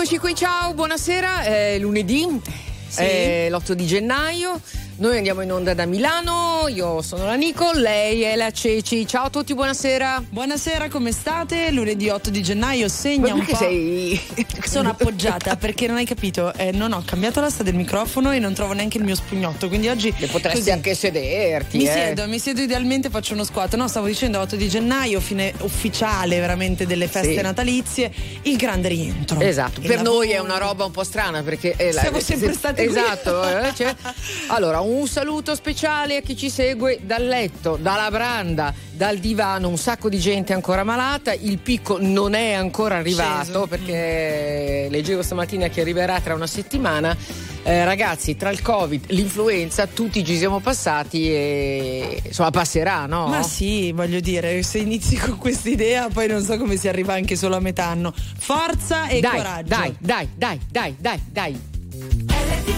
Eccoci qui, ciao, buonasera, è lunedì, sì. è l'8 di gennaio. Noi andiamo in onda da Milano, io sono la Nico, lei è la Ceci. Ciao a tutti, buonasera. Buonasera, come state? Lunedì 8 di gennaio segna un po'. sei Sono appoggiata perché non hai capito, eh, non ho cambiato l'asta del microfono e non trovo neanche il mio spugnotto, quindi oggi Le potresti così. anche sederti, Mi eh. siedo, mi siedo idealmente, faccio uno squat. No, stavo dicendo 8 di gennaio, fine ufficiale veramente delle feste Sì. natalizie, il grande rientro. Esatto, Il per noi è una roba un po' strana perché la- Siamo sempre stati qui. Esatto, eh, cioè- allora un saluto speciale a chi ci segue dal letto, dalla branda, dal divano, un sacco di gente ancora malata, il picco non è ancora arrivato Sceso. perché leggevo stamattina che arriverà tra una settimana. Eh, ragazzi, tra il Covid, l'influenza, tutti ci siamo passati e insomma passerà, no? Ma sì, voglio dire, se inizi con questa idea, poi non so come si arriva anche solo a metà anno. Forza e dai, coraggio. dai, dai, dai, dai, dai, dai.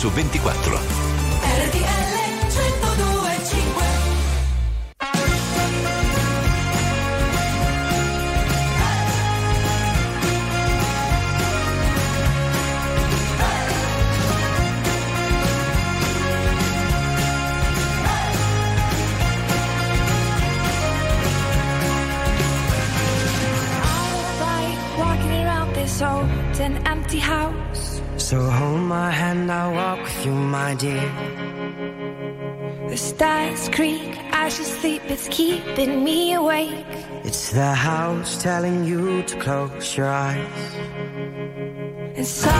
Su 24. Keeping me awake. It's the house telling you to close your eyes. And some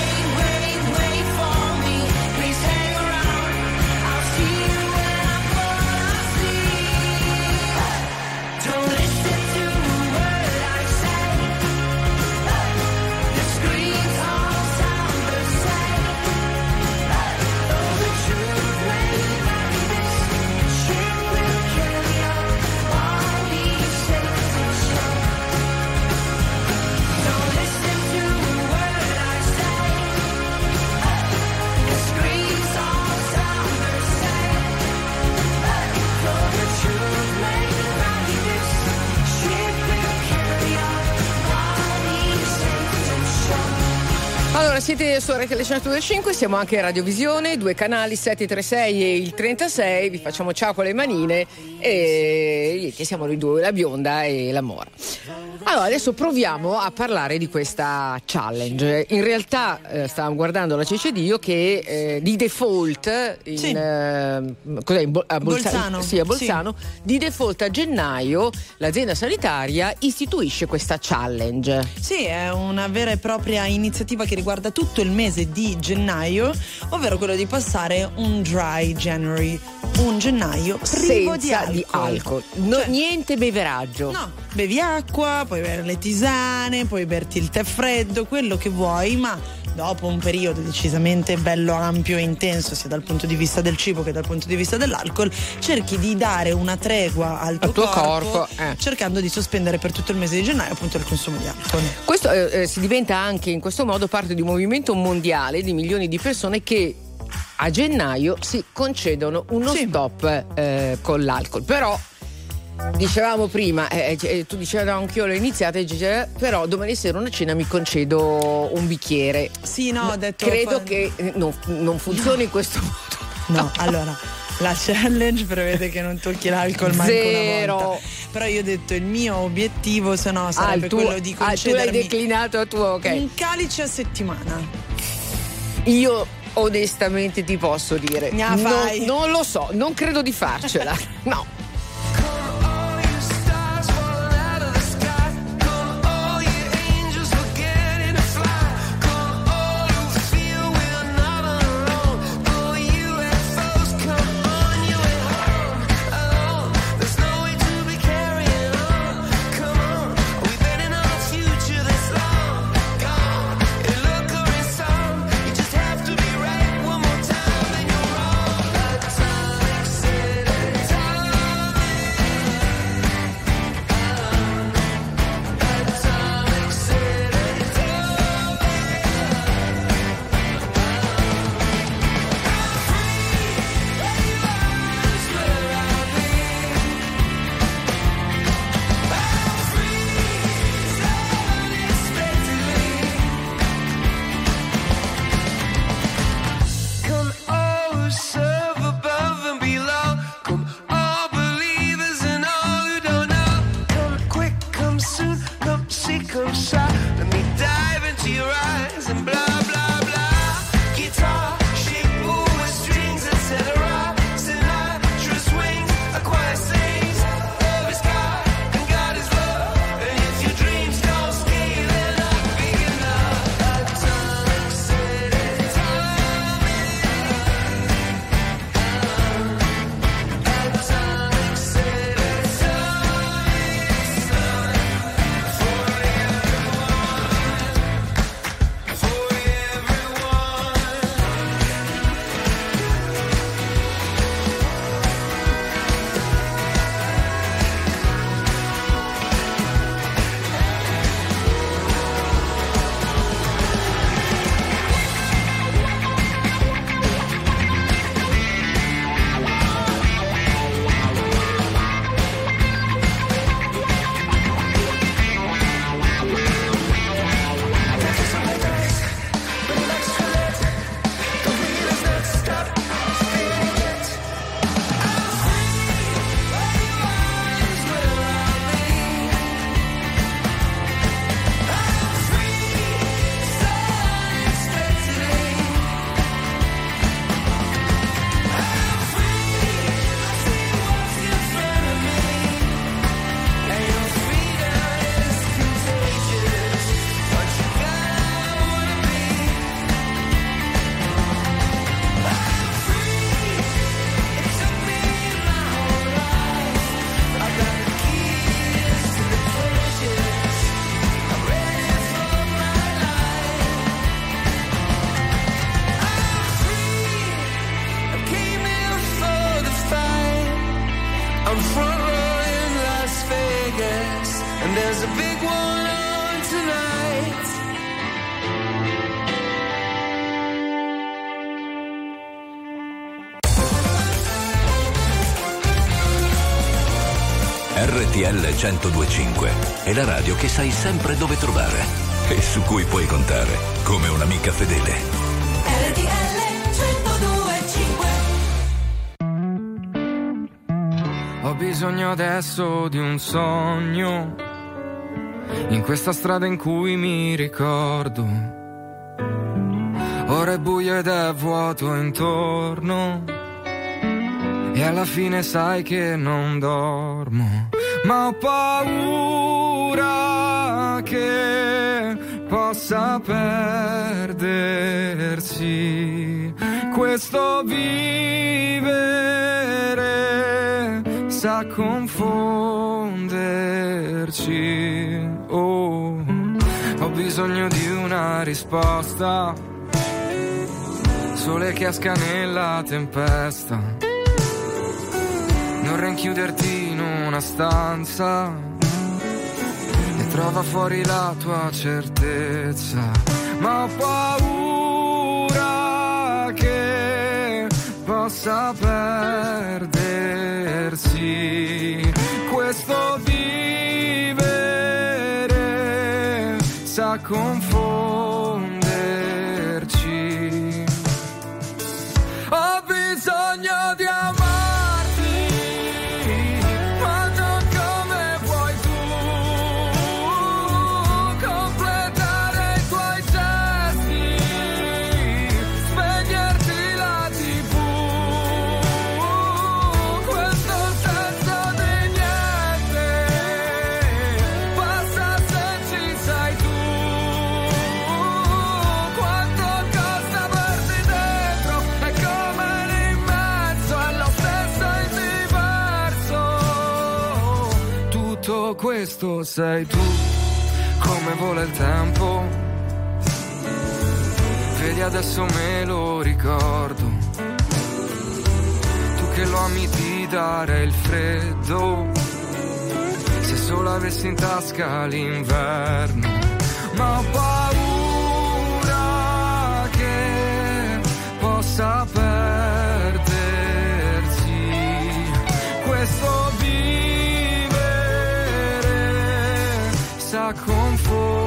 siete su RTL 105, siamo anche in Radiovisione, due canali 736 e il 36, vi facciamo ciao con le manine e niente, siamo noi due, la bionda e la mora. Allora, adesso proviamo a parlare di questa challenge. In realtà eh, stavamo guardando la Cece Dio che eh, di default in, Sì. eh, cos'è, in Bo- a Bolza- Bolzano. Sì, a Bolzano, di default a gennaio l'azienda sanitaria istituisce questa challenge. Sì, è una vera e propria iniziativa che riguarda tutto il mese di gennaio, ovvero quello di passare un dry January, un gennaio privo senza di di alcol. No, Cioè, niente beveraggio. No, bevi acqua, puoi bere le tisane, puoi berti il tè freddo, quello che vuoi, ma dopo un periodo decisamente bello ampio e intenso, sia dal punto di vista del cibo che dal punto di vista dell'alcol, cerchi di dare una tregua al tuo, tuo corpo, eh. cercando di sospendere per tutto il mese di gennaio appunto il consumo di alcol. Questo eh, eh, si diventa anche in questo modo parte di un movimento mondiale di milioni di persone che a gennaio si concedono uno Sì. stop eh, con l'alcol. Però dicevamo prima, eh, eh, tu dicevi no, anch'io l'ho iniziata, e dice, però domani sera una cena mi concedo un bicchiere. Sì, no, ho detto Credo fa- che eh, non, non funzioni in questo modo. No, allora. La challenge prevede che non tocchi l'alcol mai Zero. una volta. Però io ho detto il mio obiettivo, se no, Ah, sarebbe il tuo- quello di ah, tu l'hai concedermi declinato a tuo, ok. un calice a settimana. Io onestamente ti posso dire, Gna non, non lo so, non credo di farcela. no. RTL 1025 è la radio che sai sempre dove trovare e su cui puoi contare come un'amica fedele. RTL 1025 Ho bisogno adesso di un sogno in questa strada in cui mi ricordo. Ora è buio ed è vuoto intorno. E alla fine sai che non dormo. Ma ho paura che possa perdersi questo vivere sa confonderci. Oh, ho bisogno di una risposta. Sole che esca nella tempesta. Non rinchiuderti in una stanza e trova fuori la tua certezza. Ma ho paura che possa perdersi questo vivere sa confonderci. Ho bisogno di questo sei tu, come vola il tempo. Vedi adesso me lo ricordo. Tu che lo ami di dare il freddo. Se solo avessi in tasca l'inverno. Ma ho paura che possa perdersi sa confonderci.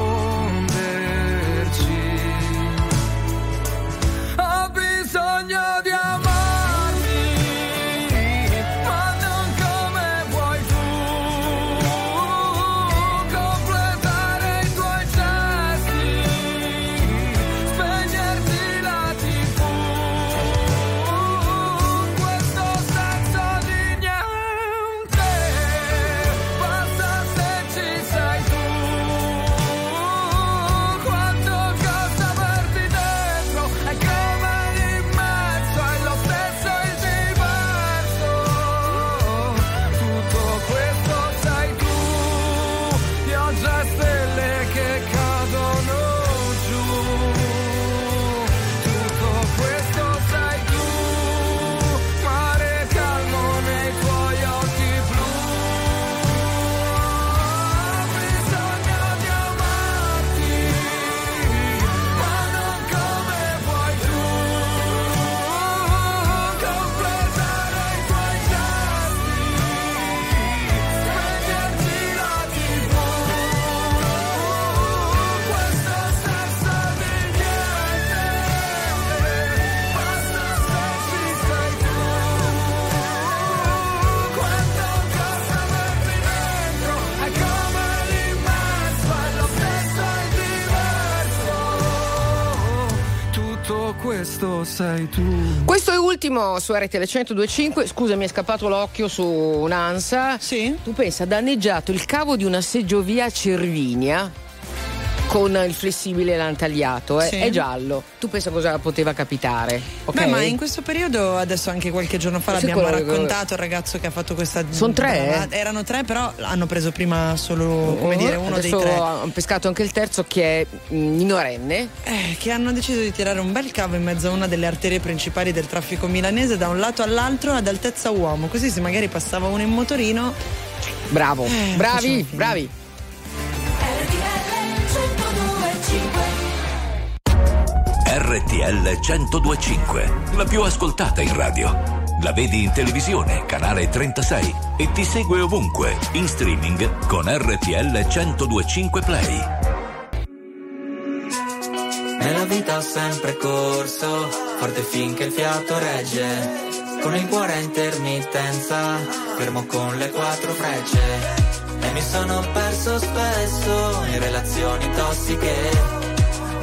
Sei tu. Questo è ultimo su RTL 1025. Scusa, mi è scappato l'occhio su un'ansa. Sì? Tu pensa, ha danneggiato il cavo di una seggiovia a Cervinia con il flessibile l'hanno tagliato. eh. Sì. È giallo. Tu pensa cosa poteva capitare? Ok? Beh, ma in questo periodo, adesso anche qualche giorno fa è l'abbiamo raccontato, il ragazzo che ha fatto questa. Son tre, eh? Erano tre, però hanno preso prima solo, come dire, uno dei tre. hanno pescato anche il terzo che è minorenne. Eh, che hanno deciso di tirare un bel cavo in mezzo a una delle arterie principali del traffico milanese da un lato all'altro ad altezza uomo, così se magari passava uno in motorino. Bravo, Eh, bravi, bravi. RTL 1025, la più ascoltata in radio. La vedi in televisione, canale 36 e ti segue ovunque, in streaming con RTL 1025 Play. Nella vita ho sempre corso, forte finché il fiato regge. Con il cuore a intermittenza, fermo con le quattro frecce. E mi sono perso spesso in relazioni tossiche.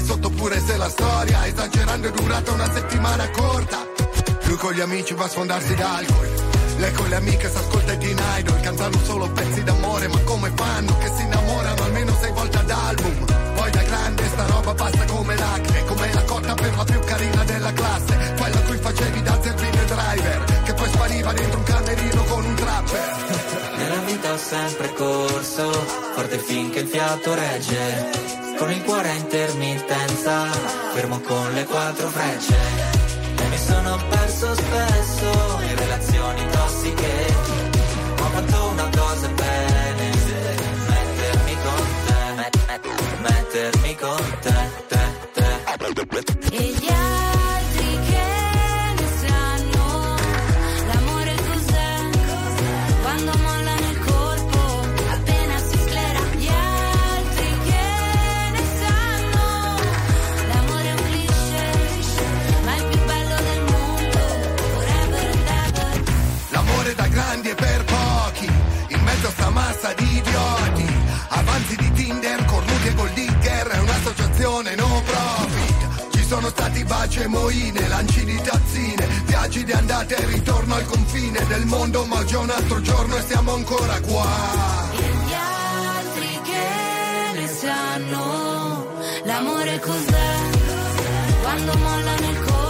vai sotto pure se la storia, esagerando, è durata una settimana corta. Lui con gli amici va a sfondarsi d'alcol. Lei con le amiche s'ascolta i Teen Idol Cantano solo pezzi d'amore Ma come fanno che si innamorano almeno sei volte ad album Poi da grande sta roba passa come l'acne Come la cotta per la più carina della classe Quella cui facevi da zerbino e driver Che poi spariva dentro un camerino con un trapper Nella vita ho sempre corso, forte finché il fiato regge. Con il cuore a intermittenza, fermo con le quattro frecce. E mi sono perso spesso in relazioni tossiche. Ho fatto una cosa bene, mettermi con te, met- met- mettermi con te. Sono stati baci e moine, lanci di tazzine Viaggi di andata e ritorno al confine del mondo Ma è un altro giorno e siamo ancora qua. E gli altri che ne sanno l'amore cos'è? Quando mollano il colpo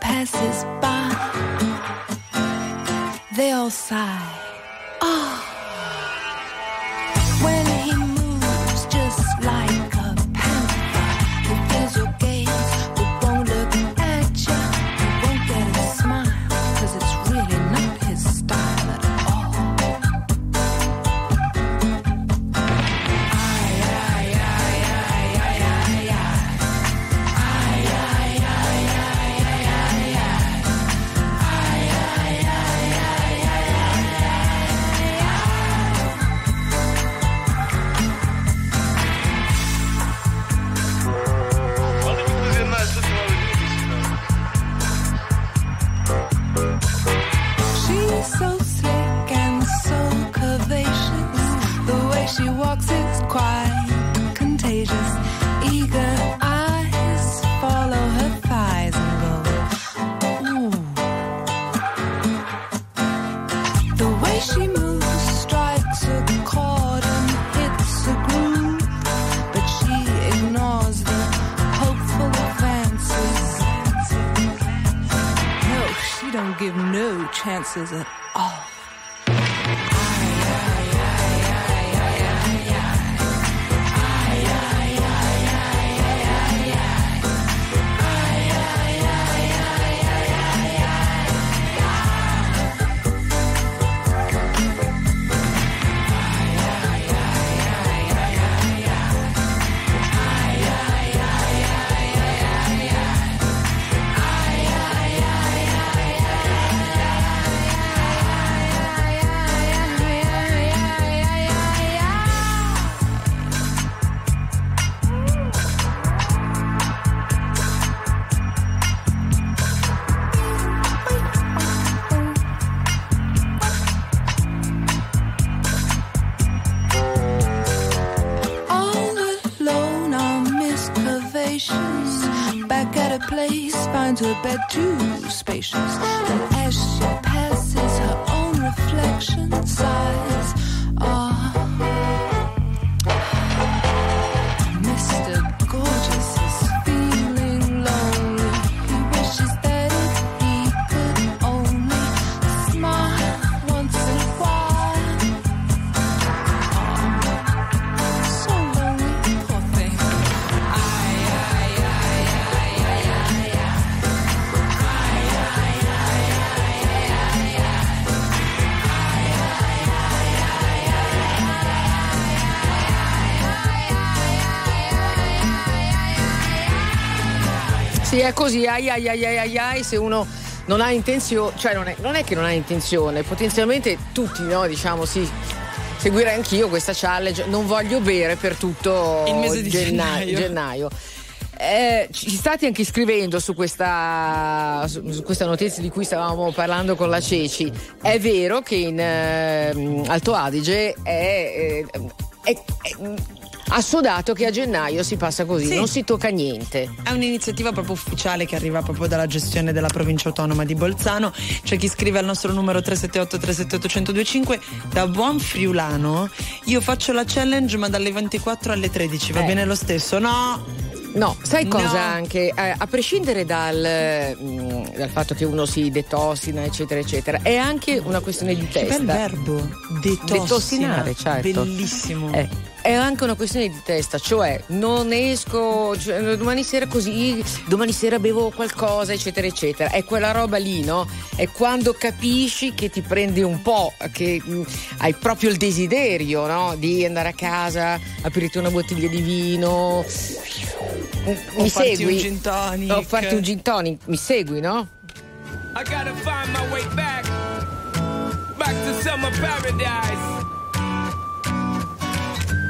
Passes by, they all sigh. Ah, chances at è così, ai ai ai ai ai, ai se uno non ha intenzione, cioè non è, non è che non ha intenzione, potenzialmente tutti, no, diciamo, sì. Seguirei anch'io questa challenge, non voglio bere per tutto Il mese di gennaio. gennaio. Eh, ci state anche scrivendo su questa, su, su questa notizia di cui stavamo parlando con la Ceci. È vero che in eh, Alto Adige è, è- è- è- assodato che a gennaio si passa così, Sì. non si tocca niente. È un'iniziativa proprio ufficiale che arriva proprio dalla gestione della provincia autonoma di Bolzano. C'è chi scrive al nostro numero 378 378 1025 da buon friulano. Io faccio la challenge ma dalle 24 alle 13, va Eh. bene lo stesso? No. No, sai No. cosa anche? Eh, a prescindere dal, mm, dal fatto che uno si detossina, eccetera, eccetera, è anche una questione di Che testa. bel verbo. Detossina. Detossinare, certo. Bellissimo. Eh, è anche una questione di testa, cioè non esco cioè, domani sera così, domani sera bevo qualcosa, eccetera, eccetera. È quella roba lì, no? È quando capisci che ti prendi un po', che mh, hai proprio il desiderio, no? Di andare a casa, aprirti una bottiglia di vino. Mi O farti segui? un gin tonic. O farti un gin tonic, mi segui, no? I gotta find my way back, back to summer paradise.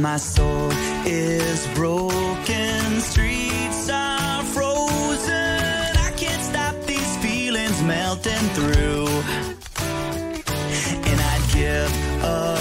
My soul is broken, streets are frozen. I can't stop these feelings melting through. And I'd give away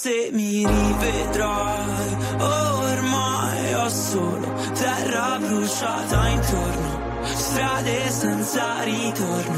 se mi rivedrai, ormai ho solo terra bruciata intorno, strade senza ritorno,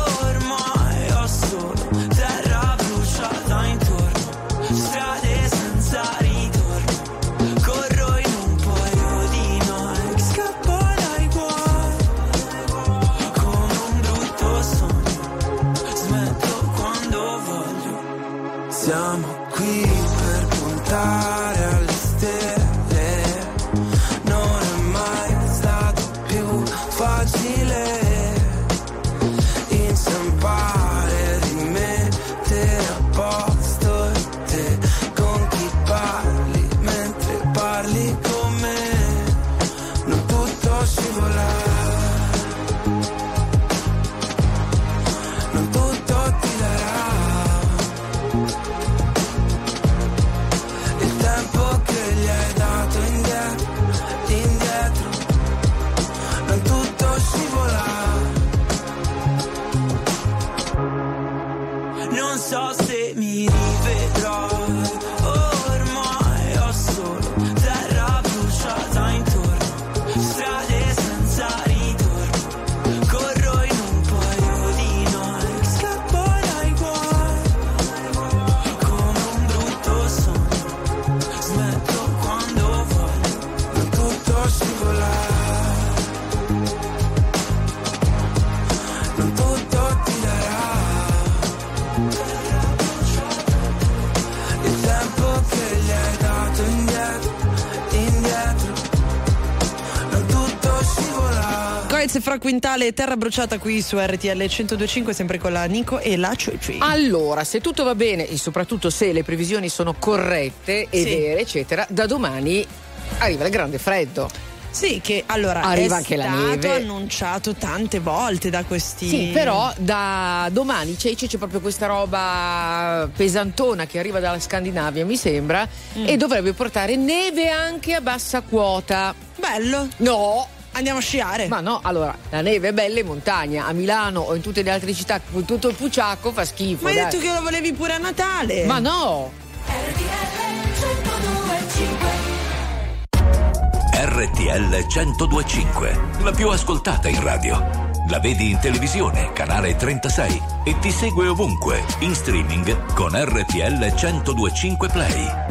Coez fra Quintale e Terra Bruciata qui su RTL 1025, sempre con la Nico e la Ciuci. Allora, se tutto va bene e soprattutto se le previsioni sono corrette e Sì. vere, eccetera, da domani arriva il grande freddo. Sì, che allora Arriva è anche la stato neve. annunciato tante volte da questi Sì, però da domani c'è, c'è proprio questa roba pesantona che arriva dalla Scandinavia, mi sembra, Mm. e dovrebbe portare neve anche a bassa quota. Bello. No. Andiamo a sciare. Ma no, allora, la neve è bella in montagna, a Milano o in tutte le altre città, con tutto il puciacco fa schifo. Ma hai dai. detto che lo volevi pure a Natale? Ma no! RTL 1025, la più ascoltata in radio. La vedi in televisione, canale 36 e ti segue ovunque, in streaming con RTL 1025 Play.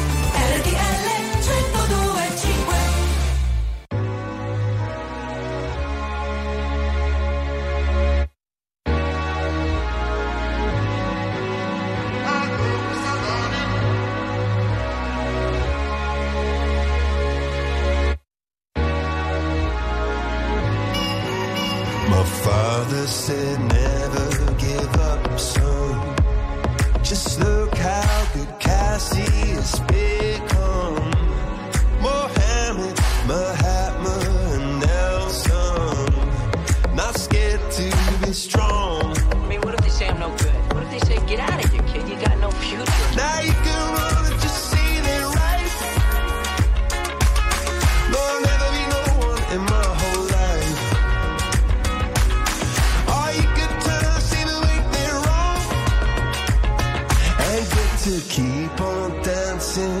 father said never give up, so just look how good Cassie has become. Mohammed, Mahatma, and Nelson. Not scared to be strong. I mean, what if they say I'm no good? What if they say get out of listen.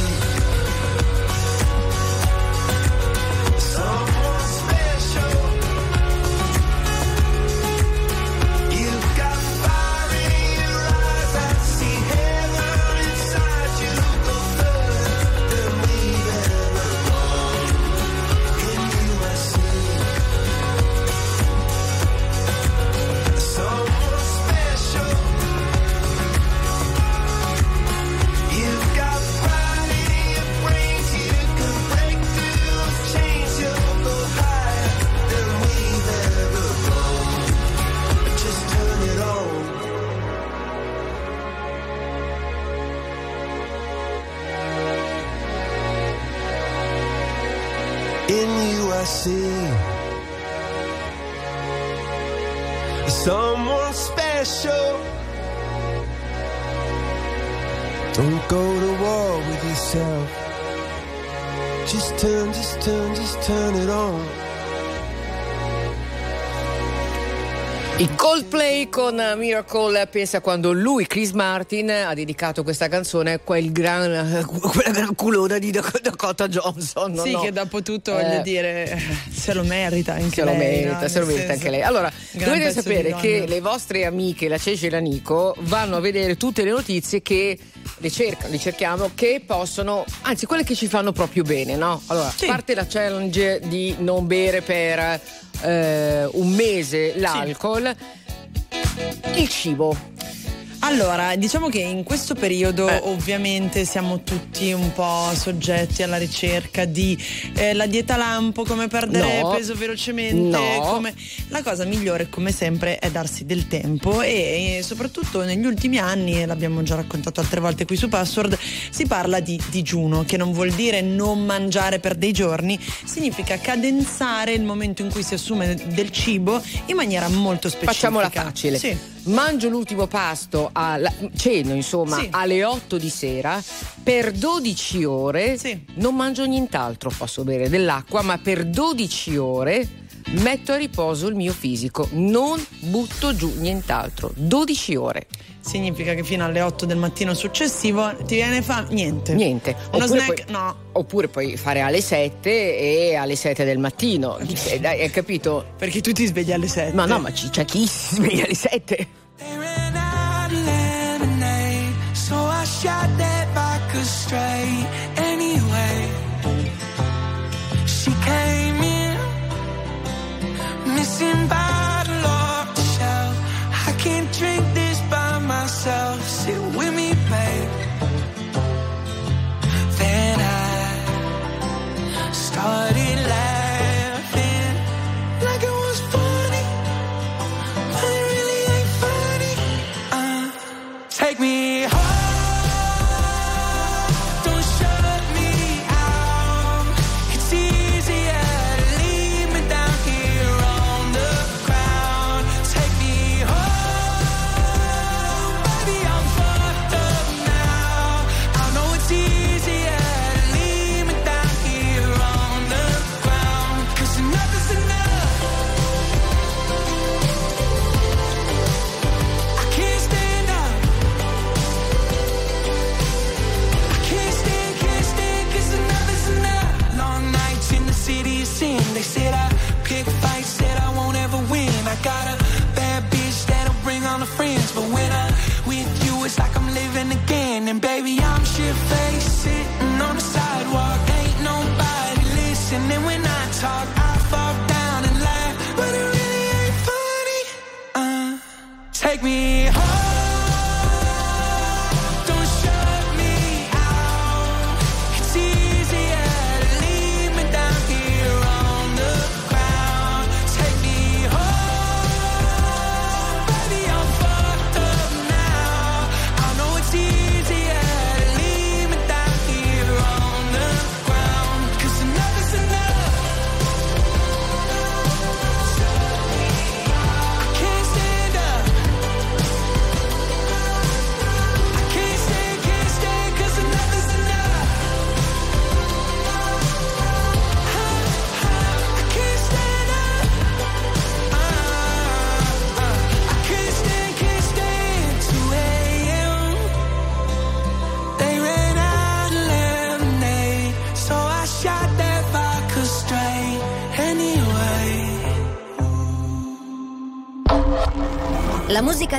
I Coldplay con Miracle pensa quando lui, Chris Martin, ha dedicato questa canzone a quel gran, quella gran culona di Dak- Dakota Johnson. no, sì, no. che dopo tutto Eh, voglio dire, se lo merita anche se lo lei. merita, no? se lo merita anche lei. Allora, dovete sapere che le vostre amiche, la Ceci e la Nico, vanno a vedere tutte le notizie che le cercano, le cerchiamo, che possono, anzi quelle che ci fanno proprio bene, no? Allora, a parte la challenge di non bere per eh, un mese l'alcol, il cibo. Allora, diciamo che in questo periodo ovviamente siamo tutti un po' soggetti alla ricerca di eh, la dieta lampo, come perdere No. peso velocemente. No. come- La cosa migliore, come sempre, è darsi del tempo e, e soprattutto negli ultimi anni, e l'abbiamo già raccontato altre volte qui su Password, si parla di digiuno, che non vuol dire non mangiare per dei giorni, significa cadenzare il momento in cui si assume del cibo in maniera molto specifica. Facciamola facile. Sì. Mangio l'ultimo pasto, alla- ceno insomma Sì. alle 8 di sera, per 12 ore non mangio nient'altro, posso bere dell'acqua, ma per 12 ore metto a riposo il mio fisico, non butto giù nient'altro. 12 ore. Significa che fino alle 8 del mattino successivo ti viene fame? Niente. Niente. Uno Oppure snack? puoi- No. Oppure puoi fare alle 7 e alle 7 del mattino. Eh, dai, Hai capito? Perché tu ti svegli alle 7. Ma no, ma ci- c'è chi si sveglia alle 7. Lemonade, so I shot that vodka straight.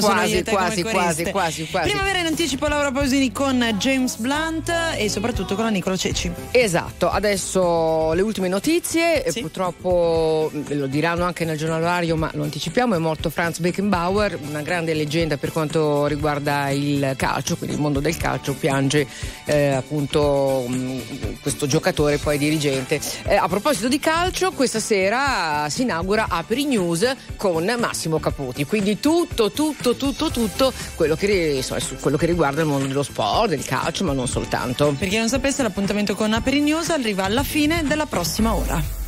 Solo quasi, te quasi, quasi, quasi, quasi. Primavera in anticipo Laura Pausini con James Blunt e soprattutto con la Nicola Ceci. Esatto, adesso le ultime notizie, e purtroppo mm, lo diranno anche nel giornale orario, ma lo anticipiamo, è morto Franz Beckenbauer, una grande leggenda per quanto riguarda il calcio, quindi il mondo del calcio, piange eh, appunto mm, questo giocatore poi dirigente. Eh, a proposito di calcio, questa sera si inaugura Apri News con Massimo Caputi, quindi tutto, tutto, tutto, tutto quello che, su quello che riguarda il mondo dello sport, del calcio, ma non soltanto. Per chi non sapesse, l'appuntamento con Aperi News arriva alla fine della prossima ora.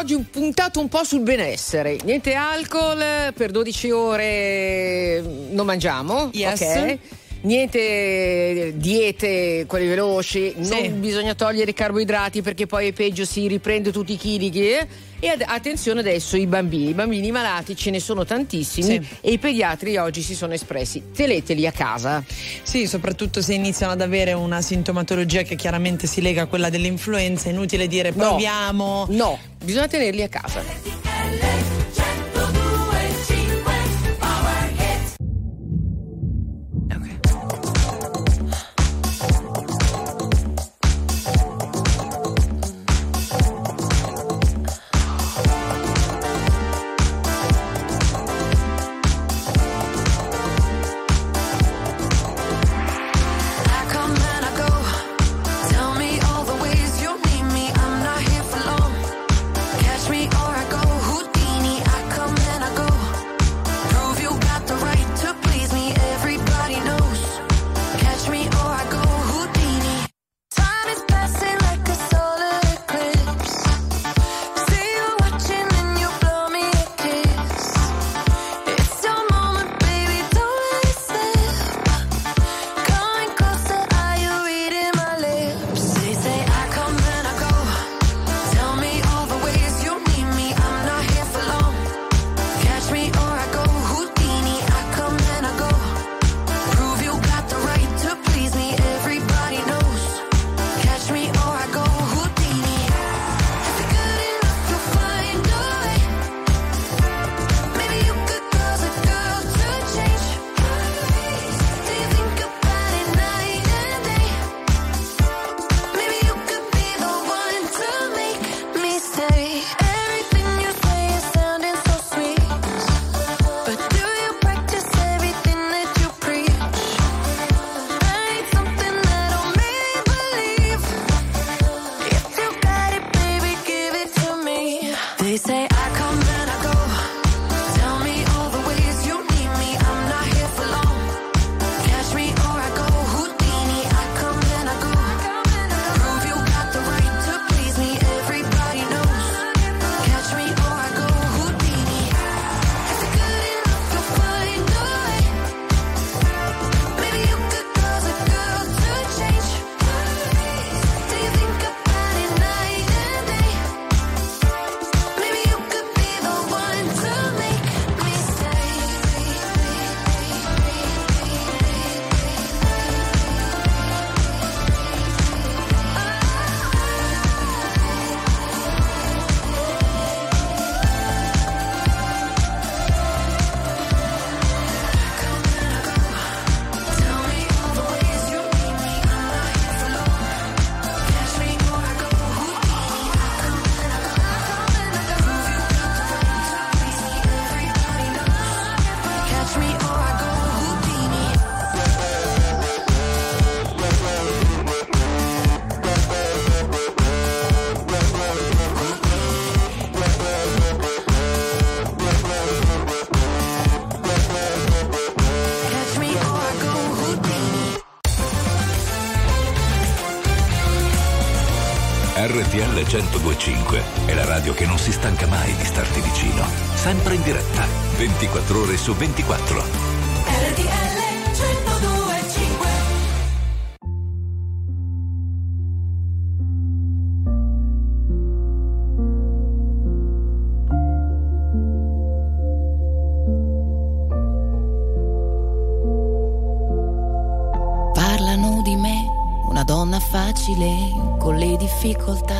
Oggi un puntato un po' sul benessere. Niente alcol, per 12 ore non mangiamo. Yes. ok? Niente diete, quelli veloci, Sì. non bisogna togliere i carboidrati perché poi è peggio si riprende tutti i chili che e ad- attenzione adesso i bambini, i bambini malati ce ne sono tantissimi Sì. e i pediatri oggi si sono espressi. Teleteli a casa. Sì, soprattutto se iniziano ad avere una sintomatologia che chiaramente si lega a quella dell'influenza, è inutile dire No. proviamo. No, bisogna tenerli a casa. 1025 è la radio che non si stanca mai di starti vicino. Sempre in diretta, 24 ore su 24. RTL 1025 Parlano di me, una donna facile con le difficoltà.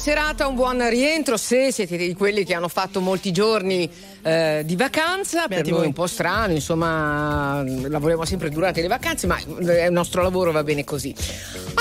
Serata, un buon rientro se siete di quelli che hanno fatto molti giorni eh, di vacanza, per Beati noi voi. un po' strano, insomma lavoriamo sempre durante le vacanze, ma eh, il nostro lavoro va bene così.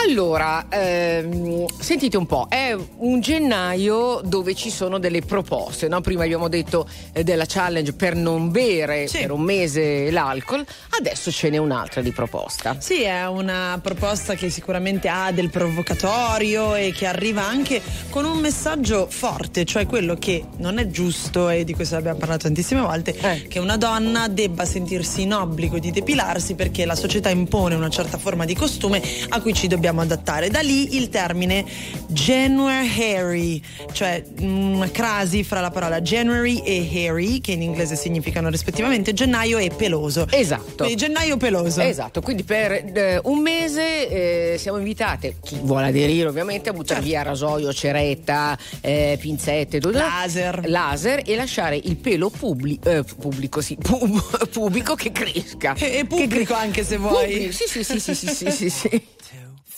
Allora, ehm, sentite un po', è un gennaio dove ci sono delle proposte, no? prima abbiamo detto eh, della challenge per non bere per un mese l'alcol, adesso ce n'è un'altra di proposta. Sì, è una proposta che sicuramente ha del provocatorio e che arriva anche con un messaggio forte, cioè quello che non è giusto, e di questo abbiamo parlato tantissime volte, Eh. che una donna debba sentirsi in obbligo di depilarsi perché la società impone una certa forma di costume a cui ci dobbiamo adattare. Da lì il termine January hairy, cioè una crasi fra la parola January e hairy, che in inglese significano rispettivamente gennaio e peloso. Esatto. Quindi gennaio peloso. Esatto, quindi per eh, un mese eh, siamo invitate, chi vuole aderire ovviamente, a buttare via rasoio, ceretta, eh, pinzette, tutto- Laser. laser e lasciare il pelo publi- eh, pubblico, sì, pub- pubico che cresca. E, e pubblico anche se vuoi. Pubblico, Sì, sì, sì, sì, sì, sì, sì, sì.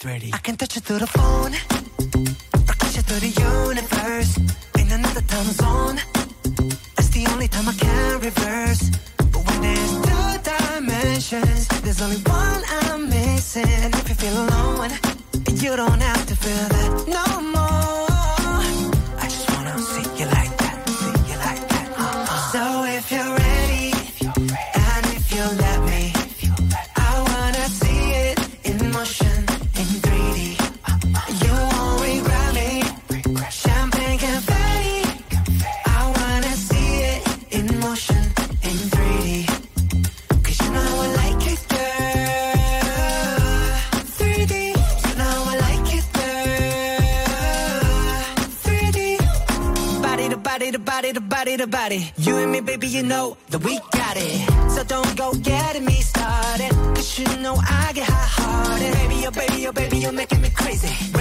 I can touch it through the phone, or touch it through the universe. In another time zone, that's the only time I can reverse. But when there's two dimensions, there's only one I'm missing. And if you feel alone, you don't have to feel that no more. body to body to body. You and me, baby, you know that we got it. So don't go getting me started. Cause you know I get high hearted. Baby, oh, baby, oh, baby, you're making me crazy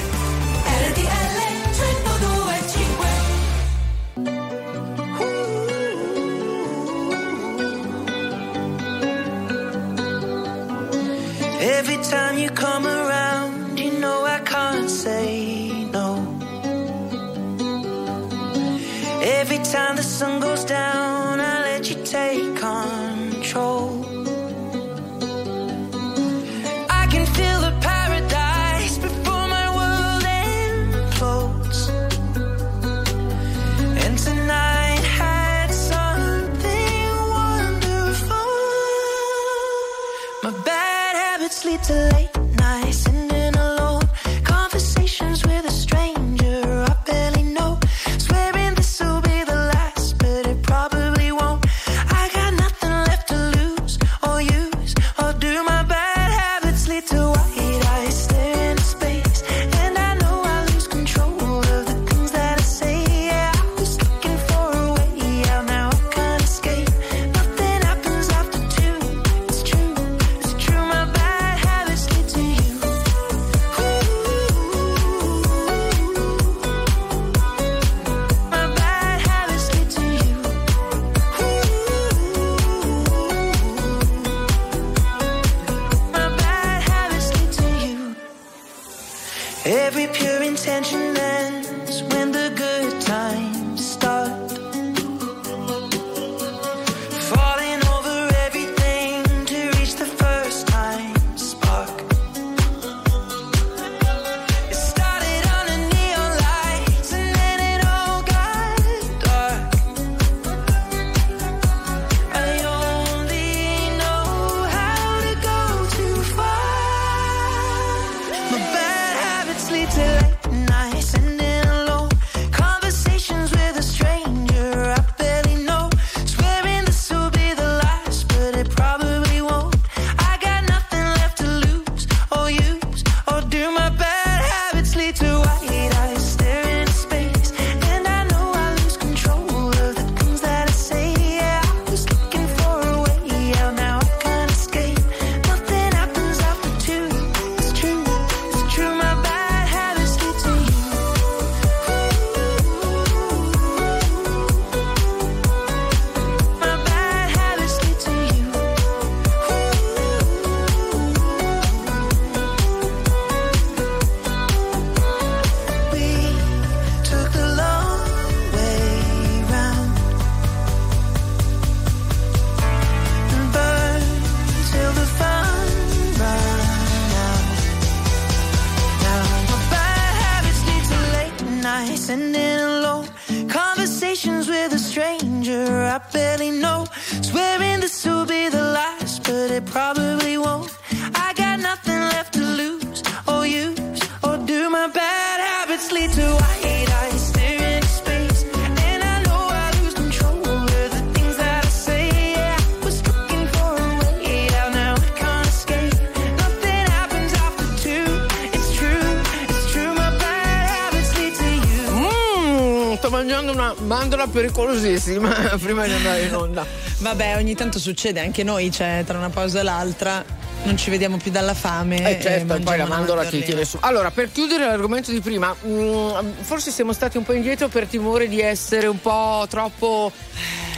Pericolosissima prima di andare in onda. Vabbè, ogni tanto succede, anche noi, cioè, tra una pausa e l'altra, non ci vediamo più dalla fame. Eh certo, e poi la mandorla ti tiene su. Allora, per chiudere l'argomento di prima, mm, forse siamo stati un po' indietro per timore di essere un po' troppo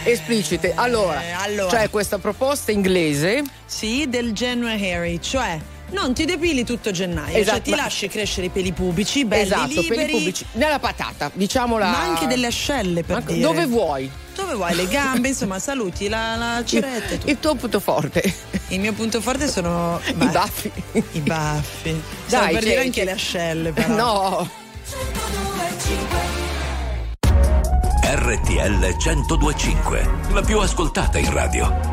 esplicite. Allora, Eh, allora. c'è questa proposta inglese. Sì, del January cioè non ti depili tutto gennaio, Esatto, cioè ti ma- lasci crescere i peli pubici, belli esatto, liberi, peli pubblici. Nella patata, diciamola. ma anche delle ascelle per Ma dire. Dove vuoi? Dove vuoi? Le gambe, insomma, saluti la, la ceretta. tutto. Il tuo punto forte. Il mio punto forte sono I baffi. I baffi. Stavo Dai, per dire anche le ascelle, però. No. RTL 1025, la più ascoltata in radio.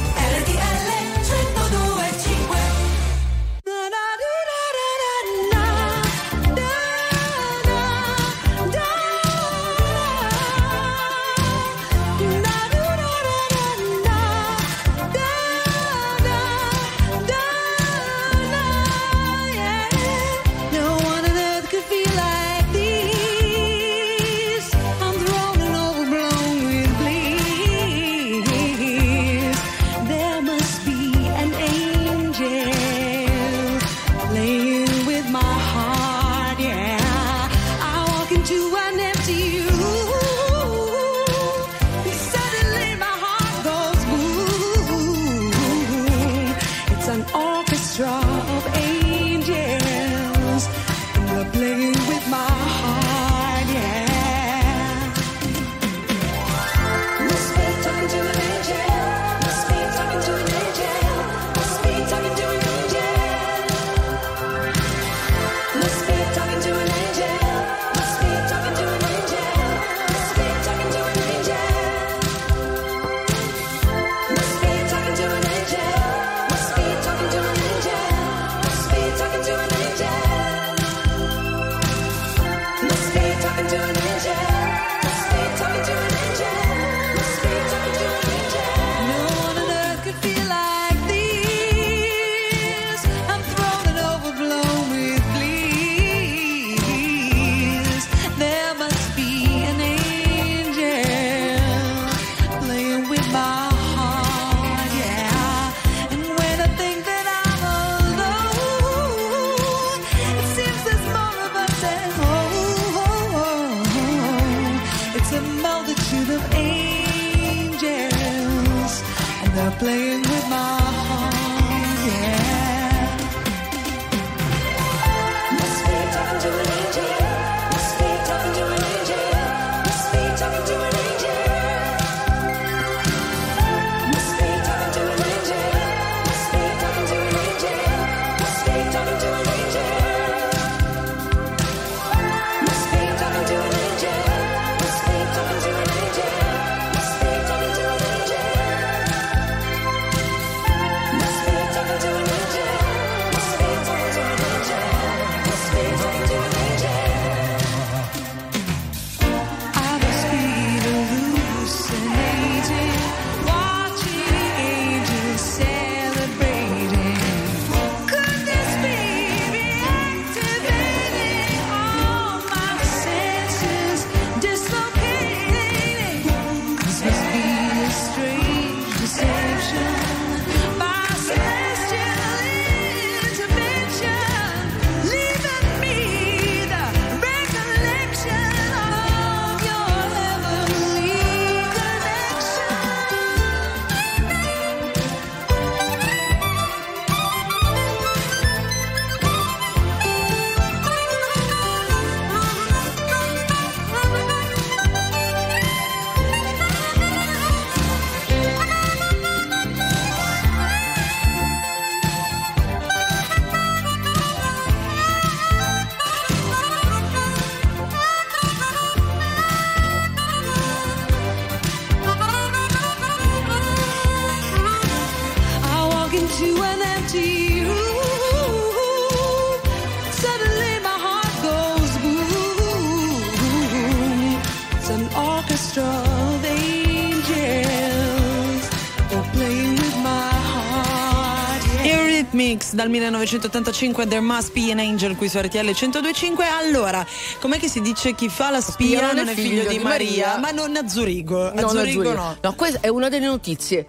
dal 1985 There Must Be an Angel qui su RTL 1025. Allora, com'è che si dice chi fa la spia, spia non, non è figlio, figlio di, Maria, Maria, ma non a Zurigo. No, no. No, questa è una delle notizie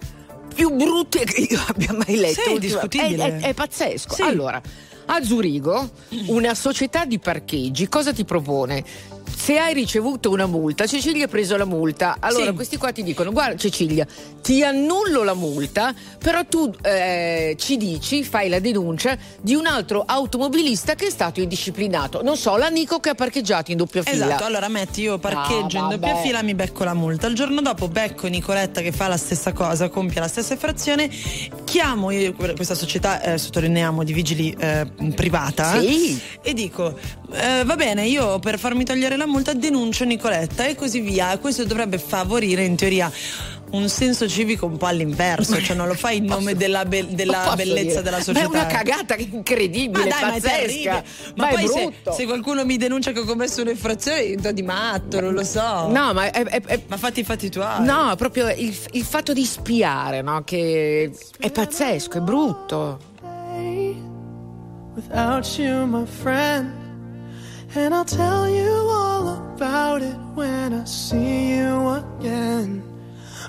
più brutte che io abbia mai letto. Sì, discutibile. È, è, è pazzesco. Sì. Allora, a Zurigo, una società di parcheggi cosa ti propone? Se hai ricevuto una multa, Cecilia ha preso la multa. Allora, sì. questi qua ti dicono: Guarda, Cecilia, ti annullo la multa, però tu eh, ci dici, fai la denuncia di un altro automobilista che è stato indisciplinato. Non so, l'amico che ha parcheggiato in doppia fila. Esatto, allora metti io parcheggio No, in doppia fila, mi becco la multa. Il giorno dopo becco Nicoletta che fa la stessa cosa, compie la stessa infrazione, chiamo io questa società, eh, sottolineiamo, di vigili eh, privata Sì. e dico eh, va bene, io per farmi togliere la multa denuncio Nicoletta e così via. Questo dovrebbe favorire in teoria un senso civico un po' all'inverso, cioè non lo fai in nome della, be- della Posso bellezza dire? della Ma società. è una cagata incredibile, Ma dai, ma è pazzesca. Ma, Ma è poi se, brutto. se qualcuno mi denuncia che ho commesso un'infrazione, io do di matto, non lo so. No, ma è, è- è- Ma fatti i fatti tuoi. No, proprio il, il fatto di spiare, no? Che è pazzesco, è brutto. without you, my friend. And I'll tell you all about it when I see you again.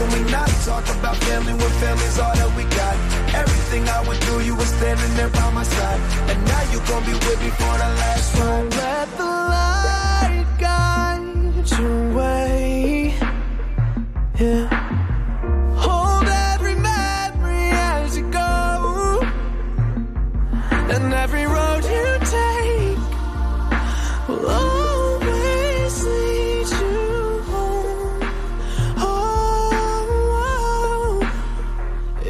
Can we not talk about family when family's all that we got? Everything I went through, you were standing there by my side. And now you gon' be with me for the last ride. Let the light guide your way. Yeah.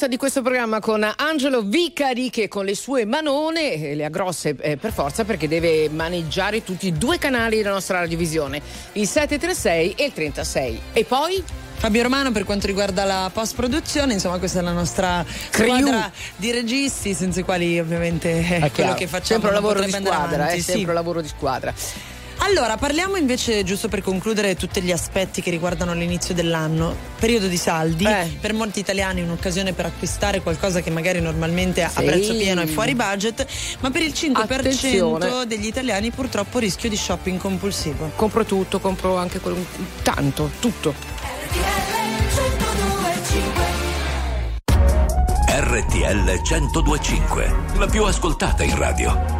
protagonista di questo programma con Angelo Vicari che con le sue manone eh, le ha grosse eh, per forza perché deve maneggiare tutti i due canali della nostra radiovisione, il 736 e il 36. E poi? Fabio Romano per quanto riguarda la post produzione, insomma questa è la nostra Crew. squadra di registi senza i quali ovviamente eh, è quello chiaro. che facciamo sempre eh, lavoro di squadra, avanti, eh, sì. sempre lavoro di squadra. Allora, parliamo invece, giusto per concludere, tutti gli aspetti che riguardano l'inizio dell'anno. Periodo di saldi, Beh. per molti italiani un'occasione per acquistare qualcosa che magari normalmente sì. a prezzo pieno è fuori budget, ma per il 5% Attenzione. degli italiani purtroppo rischio di shopping compulsivo. Compro tutto, compro anche quel... tanto, tutto. RTL 1025, la più ascoltata in radio.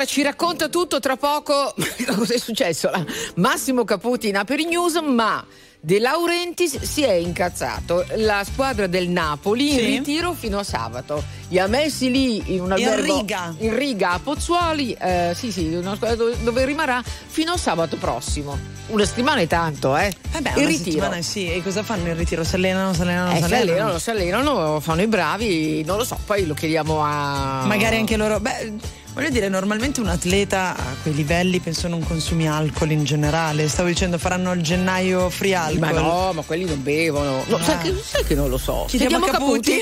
Allora ci racconta tutto tra poco cosa è successo. La- Massimo Caputi in Aperi News, ma De Laurentiis si è incazzato. La squadra del Napoli in Sì. ritiro fino a sabato. Li ha messi lì in un In albergo riga. in riga a Pozzuoli. eh, sì, sì, una squadra dove, dove rimarrà fino a sabato prossimo. Una settimana è tanto, eh? Eh beh, il una ritiro. settimana sì, e cosa fanno in ritiro? Si allenano, si allenano, Eh, si si allenano. allenano, si allenano, fanno i bravi, non lo so, poi lo chiediamo a. Magari anche loro. Beh, voglio dire, normalmente un atleta a quei livelli penso non consumi alcol in generale. Stavo dicendo faranno il gennaio free alcol. Ma no, ma quelli non bevono. No, Ah. sai, che, sai che non lo so. Chiediamo a Caputi.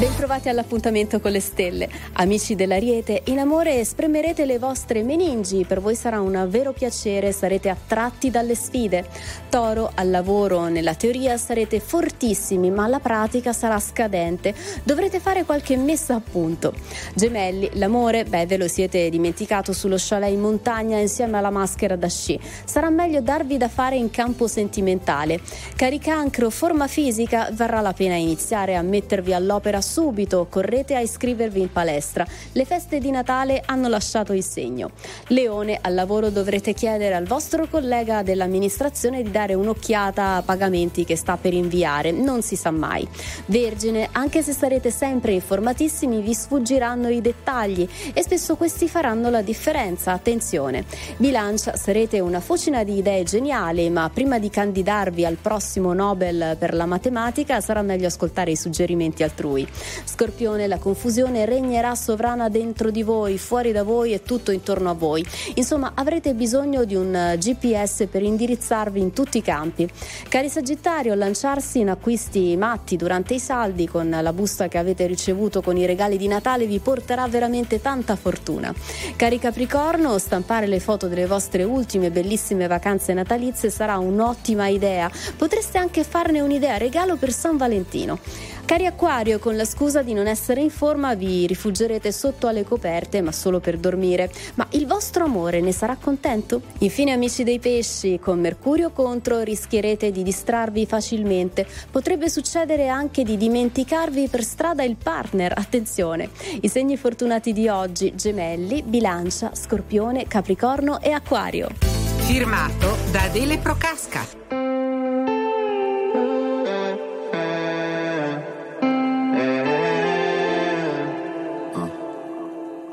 Bentrovati all'appuntamento con le stelle. Amici dell'Ariete, in amore esprimerete le vostre meningi, per voi sarà un vero piacere, sarete attratti dalle sfide. Toro, al lavoro, nella teoria sarete fortissimi, ma la pratica sarà scadente. Dovrete fare qualche messa a punto. Gemelli, l'amore, beh, ve lo siete dimenticato sullo chalet in montagna insieme alla maschera da sci. Sarà meglio darvi da fare in campo sentimentale. Caricancro, forma fisica, varrà la pena iniziare a mettervi all'opera subito, correte a iscrivervi in palestra. Le feste di Natale hanno lasciato il segno. Leone, al lavoro dovrete chiedere al vostro collega dell'amministrazione di dare un'occhiata a pagamenti che sta per inviare, non si sa mai. Vergine, anche se sarete sempre informatissimi, vi sfuggiranno i dettagli e spesso questi faranno la differenza. Attenzione. Bilancia, sarete una fucina di idee geniali, ma prima di candidarvi al prossimo Nobel per la matematica sarà meglio ascoltare i suggerimenti altrui. Scorpione, la confusione regnerà sovrana dentro di voi, fuori da voi e tutto intorno a voi. Insomma, avrete bisogno di un eh, GPS per indirizzarvi in tutti i campi. Cari Sagittario, lanciarsi in acquisti matti durante i saldi con la busta che avete ricevuto con i regali di Natale vi porterà veramente tanta fortuna. Cari Capricorno, stampare le foto delle vostre ultime bellissime vacanze natalizie sarà un'ottima idea. Potreste anche farne un'idea regalo per San Valentino. Cari Acquario, con la scusa di non essere in forma vi rifuggerete sotto alle coperte, ma solo per dormire. Ma il vostro amore ne sarà contento? Infine, amici dei pesci, con Mercurio contro rischierete di distrarvi facilmente. Potrebbe succedere anche di dimenticarvi per strada il partner. Attenzione! I segni fortunati di oggi: Gemelli, Bilancia, Scorpione, Capricorno e Acquario. Firmato da Adele Procasca.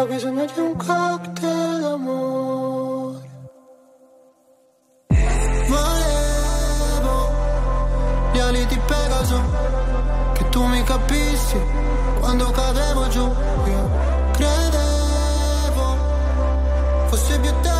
Ho bisogno di un cocktail d'amore. Volevo gli ali di Pegaso, che tu mi capissi quando cadevo giù. Io credevo fosse più tenero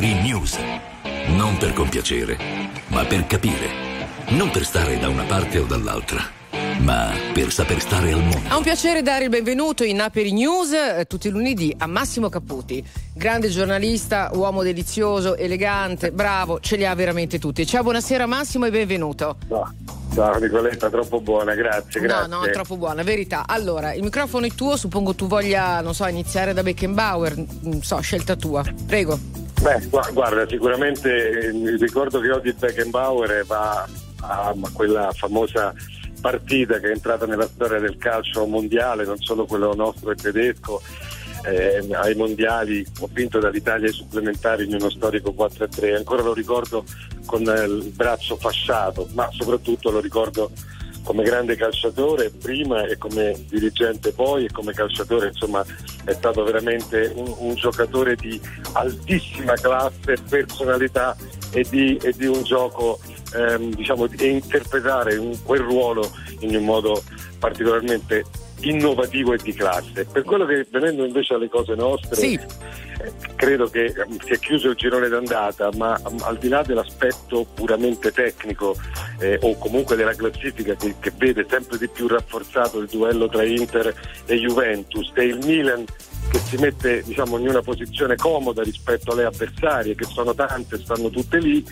Aperi News. Non per compiacere, ma per capire. Non per stare da una parte o dall'altra, ma per saper stare al mondo. Ha un piacere dare il benvenuto in Aperi News eh, tutti i lunedì a Massimo Caputi, grande giornalista, uomo delizioso, elegante, bravo, ce li ha veramente tutti. Ciao, buonasera Massimo e benvenuto. Ciao Nicoletta, troppo buona, grazie, grazie. No, no, troppo buona, verità. Allora, il microfono è tuo, suppongo tu voglia, non so, iniziare da Beckenbauer, non so, scelta tua. Prego. Beh, gu- guarda, sicuramente eh, ricordo che di Beckenbauer va a, a quella famosa partita che è entrata nella storia del calcio mondiale, non solo quello nostro e tedesco. eh, ai mondiali ho vinto dall'Italia ai supplementari in uno storico 4-3 ancora lo ricordo con eh, il braccio fasciato ma soprattutto lo ricordo come grande calciatore prima e come dirigente poi e come calciatore insomma è stato veramente un, un giocatore di altissima classe, personalità e di, e di un gioco ehm, diciamo e interpretare un- quel ruolo in un modo particolarmente innovativo e di classe. Per quello che venendo invece alle cose nostre, eh, credo che si è chiuso il girone d'andata, ma ehm, al di là dell'aspetto puramente tecnico eh, o comunque della classifica che, che vede sempre di più rafforzato il duello tra Inter e Juventus e il Milan che si mette diciamo, in una posizione comoda rispetto alle avversarie che sono tante, stanno tutte lì.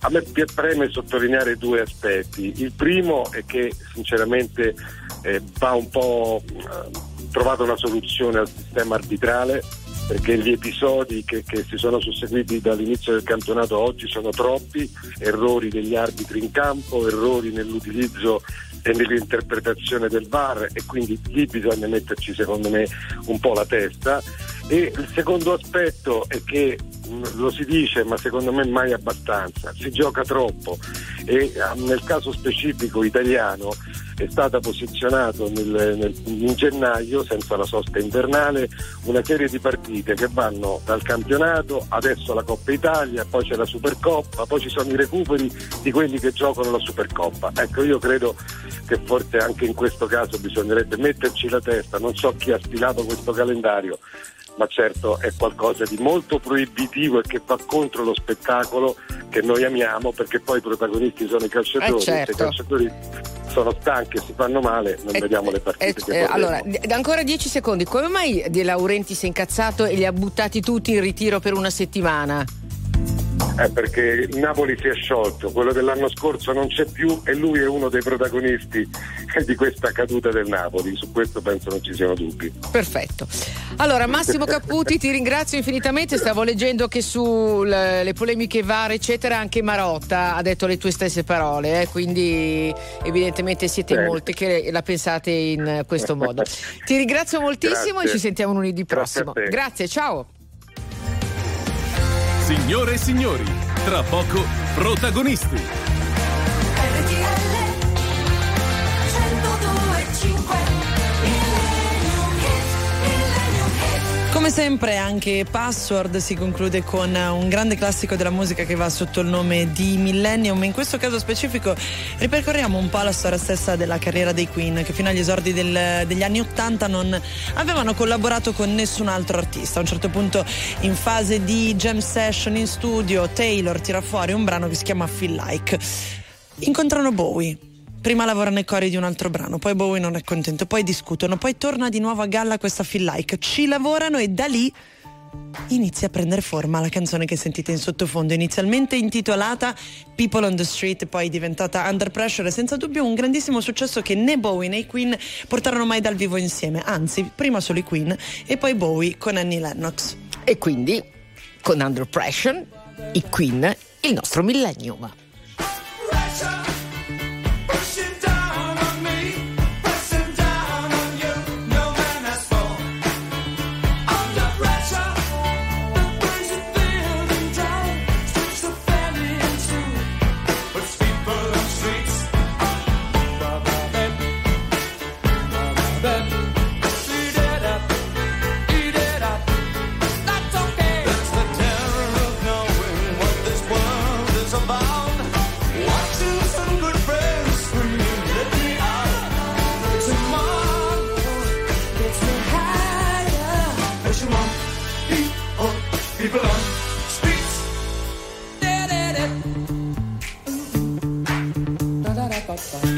A me preme sottolineare due aspetti. Il primo è che sinceramente eh, va un po' eh, trovato una soluzione al sistema arbitrale perché gli episodi che, che si sono susseguiti dall'inizio del campionato oggi sono troppi, errori degli arbitri in campo, errori nell'utilizzo e nell'interpretazione del VAR e quindi lì bisogna metterci secondo me un po' la testa. E il secondo aspetto è che lo si dice ma secondo me mai abbastanza, si gioca troppo. E ah, nel caso specifico italiano è stata nel- in gennaio senza la sosta invernale una serie di partite che vanno dal campionato, adesso la Coppa Italia, poi c'è la Supercoppa, poi ci sono i recuperi di quelli che giocano la Supercoppa. Ecco, io credo che forse anche in questo caso bisognerebbe metterci la testa, non so chi ha stilato questo calendario, ma certo è qualcosa di molto proibitivo e che va contro lo spettacolo che noi amiamo perché poi i protagonisti sono i calciatori, Eh, certo. se i calciatori sono stanchi e si fanno male non vediamo le partite Eh, che eh, allora, d- ancora 10 secondi. Come mai De Laurenti si è incazzato e li ha buttati tutti in ritiro per una settimana? Eh, perché il Napoli si è sciolto, quello dell'anno scorso non c'è più e lui è uno dei protagonisti di questa caduta del Napoli, su questo penso non ci siano dubbi. Perfetto. Allora, Massimo Caputi, ti ringrazio infinitamente. Stavo leggendo che sulle polemiche varie, eccetera, anche Marotta ha detto le tue stesse parole, eh, quindi evidentemente siete Bene. molti che la pensate in questo modo. Ti ringrazio moltissimo Grazie. e ci sentiamo lunedì Grazie prossimo. te. Grazie, ciao. Signore e signori, tra poco protagonisti. Come sempre anche Password si conclude con un grande classico della musica che va sotto il nome di Millennium. In questo caso specifico ripercorriamo un po' la storia stessa della carriera dei Queen che fino agli esordi del- degli anni Ottanta non avevano collaborato con nessun altro artista. A un certo punto in fase di jam session in studio Taylor tira fuori un brano che si chiama Feel Like. Incontrano Bowie. Prima lavora nei cori di un altro brano, poi Bowie non è contento, poi discutono, poi torna di nuovo a galla questa feel like. Ci lavorano e da lì inizia a prendere forma la canzone che sentite in sottofondo, inizialmente intitolata People on the Street, poi diventata Under Pressure e senza dubbio un grandissimo successo che né Bowie né i Queen portarono mai dal vivo insieme, anzi, prima solo i Queen e poi Bowie con Annie Lennox. E quindi, con Under Pressure, i Queen, il nostro millennium. People Okay.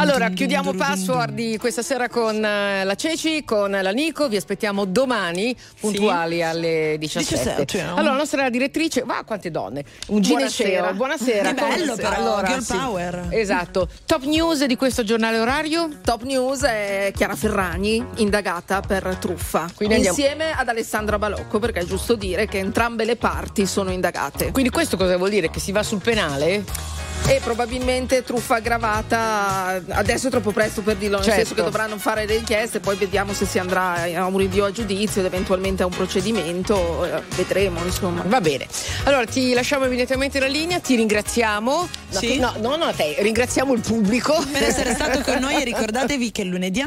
Allora, chiudiamo password di questa sera con eh, la Ceci, con la Nico. Vi aspettiamo domani puntuali alle 17. 17, no? Allora, la nostra direttrice, va quante donne? Un Buonasera. gineceo. Buonasera. Che bello però, girl power. Esatto. Top news di questo giornale orario? Top news è Chiara Ferragni, indagata per truffa, Quindi andiamo- insieme ad Alessandra Balocco, perché è giusto dire che entrambe le parti sono indagate. Quindi questo cosa vuol dire? Che si va sul penale? E probabilmente truffa aggravata, adesso è troppo presto per dirlo, nel Certo. senso che dovranno fare le inchieste, poi vediamo se si andrà a un rinvio a giudizio ed eventualmente a un procedimento, eh, vedremo insomma. Va bene. Allora ti lasciamo immediatamente la linea, ti ringraziamo. Sì. No, no, no, a te, ringraziamo il pubblico. Per essere stato con noi e ricordatevi che lunedì